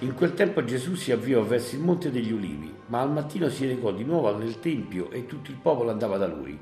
In quel tempo Gesù si avviò verso il Monte degli Ulivi, ma al mattino si recò di nuovo nel Tempio e tutto il popolo andava da lui.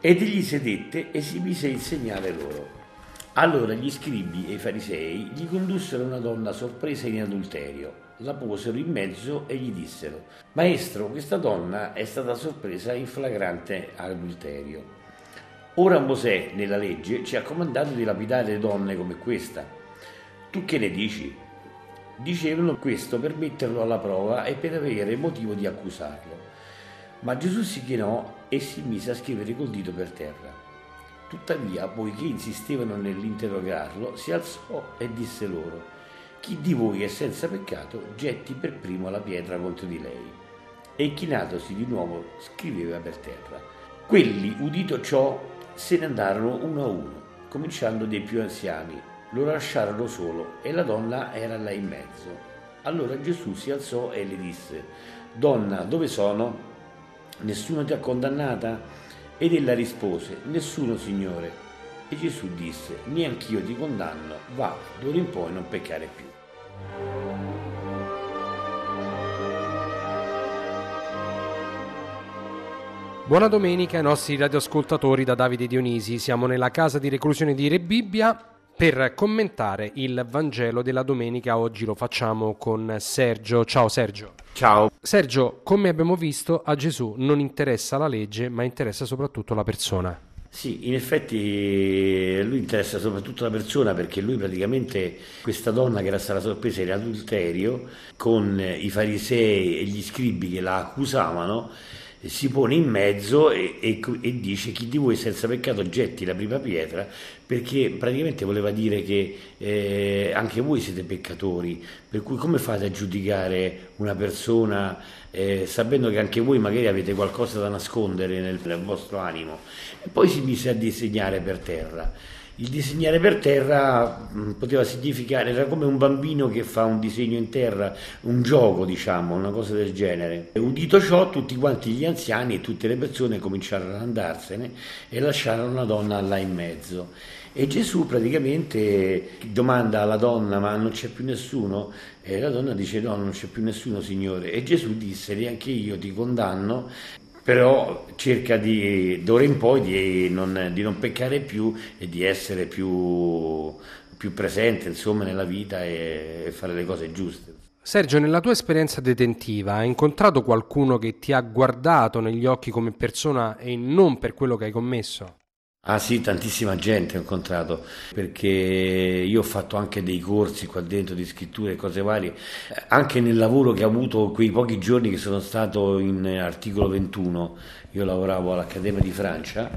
Ed egli sedette e si mise a insegnare loro. Allora gli scribi e i farisei gli condussero una donna sorpresa in adulterio. La posero in mezzo e gli dissero, Maestro, questa donna è stata sorpresa in flagrante adulterio. Ora Mosè, nella legge, ci ha comandato di lapidare donne come questa. Tu che ne dici? Dicevano questo per metterlo alla prova e per avere motivo di accusarlo. Ma Gesù si chinò e si mise a scrivere col dito per terra. Tuttavia, poiché insistevano nell'interrogarlo, si alzò e disse loro, chi di voi è senza peccato, getti per primo la pietra contro di lei. E chinatosi di nuovo, scriveva per terra. Quelli, udito ciò, se ne andarono uno a uno, cominciando dai più anziani. Lo lasciarono solo e la donna era là in mezzo. Allora Gesù si alzò e le disse, Donna, dove sono? Nessuno ti ha condannata? Ed ella rispose, Nessuno, Signore. E Gesù disse, Neanch'io ti condanno, va, d'ora in poi non peccare più. Buona domenica ai nostri radioascoltatori da Davide Dionisi. Siamo nella casa di reclusione di Rebibbia per commentare il Vangelo della domenica. Oggi lo facciamo con Sergio. Ciao Sergio. Ciao. Sergio, come abbiamo visto, a Gesù non interessa la legge, ma interessa soprattutto la persona. Sì, in effetti lui interessa soprattutto la persona perché lui praticamente questa donna che era stata sorpresa in adulterio con i farisei e gli scribi che la accusavano si pone in mezzo e, e, e, dice chi di voi senza peccato getti la prima pietra? Perché praticamente voleva dire che eh, anche voi siete peccatori. Per cui come fate a giudicare una persona eh, sapendo che anche voi magari avete qualcosa da nascondere nel, nel vostro animo? E poi si mise a disegnare per terra il disegnare per terra mm, poteva significare, era come un bambino che fa un disegno in terra, un gioco diciamo, una cosa del genere. E udito ciò, tutti quanti gli anziani e tutte le persone cominciarono ad andarsene e lasciarono la donna là in mezzo. E Gesù praticamente domanda alla donna, ma non c'è più nessuno? E la donna dice no, non c'è più nessuno, Signore. E Gesù disse, neanche io ti condanno, però cerca di, d'ora in poi di non, di non peccare più e di essere più, più presente insomma, nella vita e, e fare le cose giuste. Sergio, nella tua esperienza detentiva hai incontrato qualcuno che ti ha guardato negli occhi come persona e non per quello che hai commesso? Ah sì, tantissima gente ho incontrato, perché io ho fatto anche dei corsi qua dentro di scrittura e cose varie, anche nel lavoro che ho avuto quei pochi giorni che sono stato in articolo 21, io lavoravo all'Accademia di Francia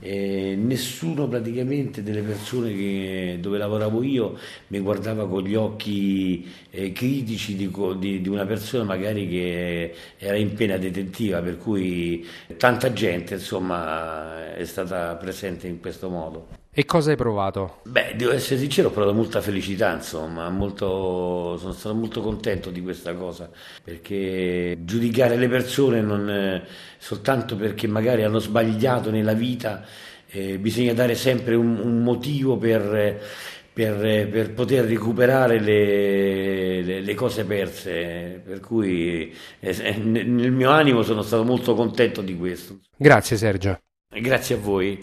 e nessuno praticamente delle persone che, dove lavoravo io mi guardava con gli occhi eh, critici di, di, di, una persona magari che era in pena detentiva, per cui tanta gente insomma è stata presente in questo modo. E cosa hai provato? Beh, devo essere sincero, ho provato molta felicità, insomma, molto, sono stato molto contento di questa cosa, perché giudicare le persone non eh, soltanto perché magari hanno sbagliato nella vita, eh, bisogna dare sempre un, un motivo per, per, per, poter recuperare le, le, le, cose perse, per cui eh, nel mio animo sono stato molto contento di questo. Grazie Sergio. Grazie a voi.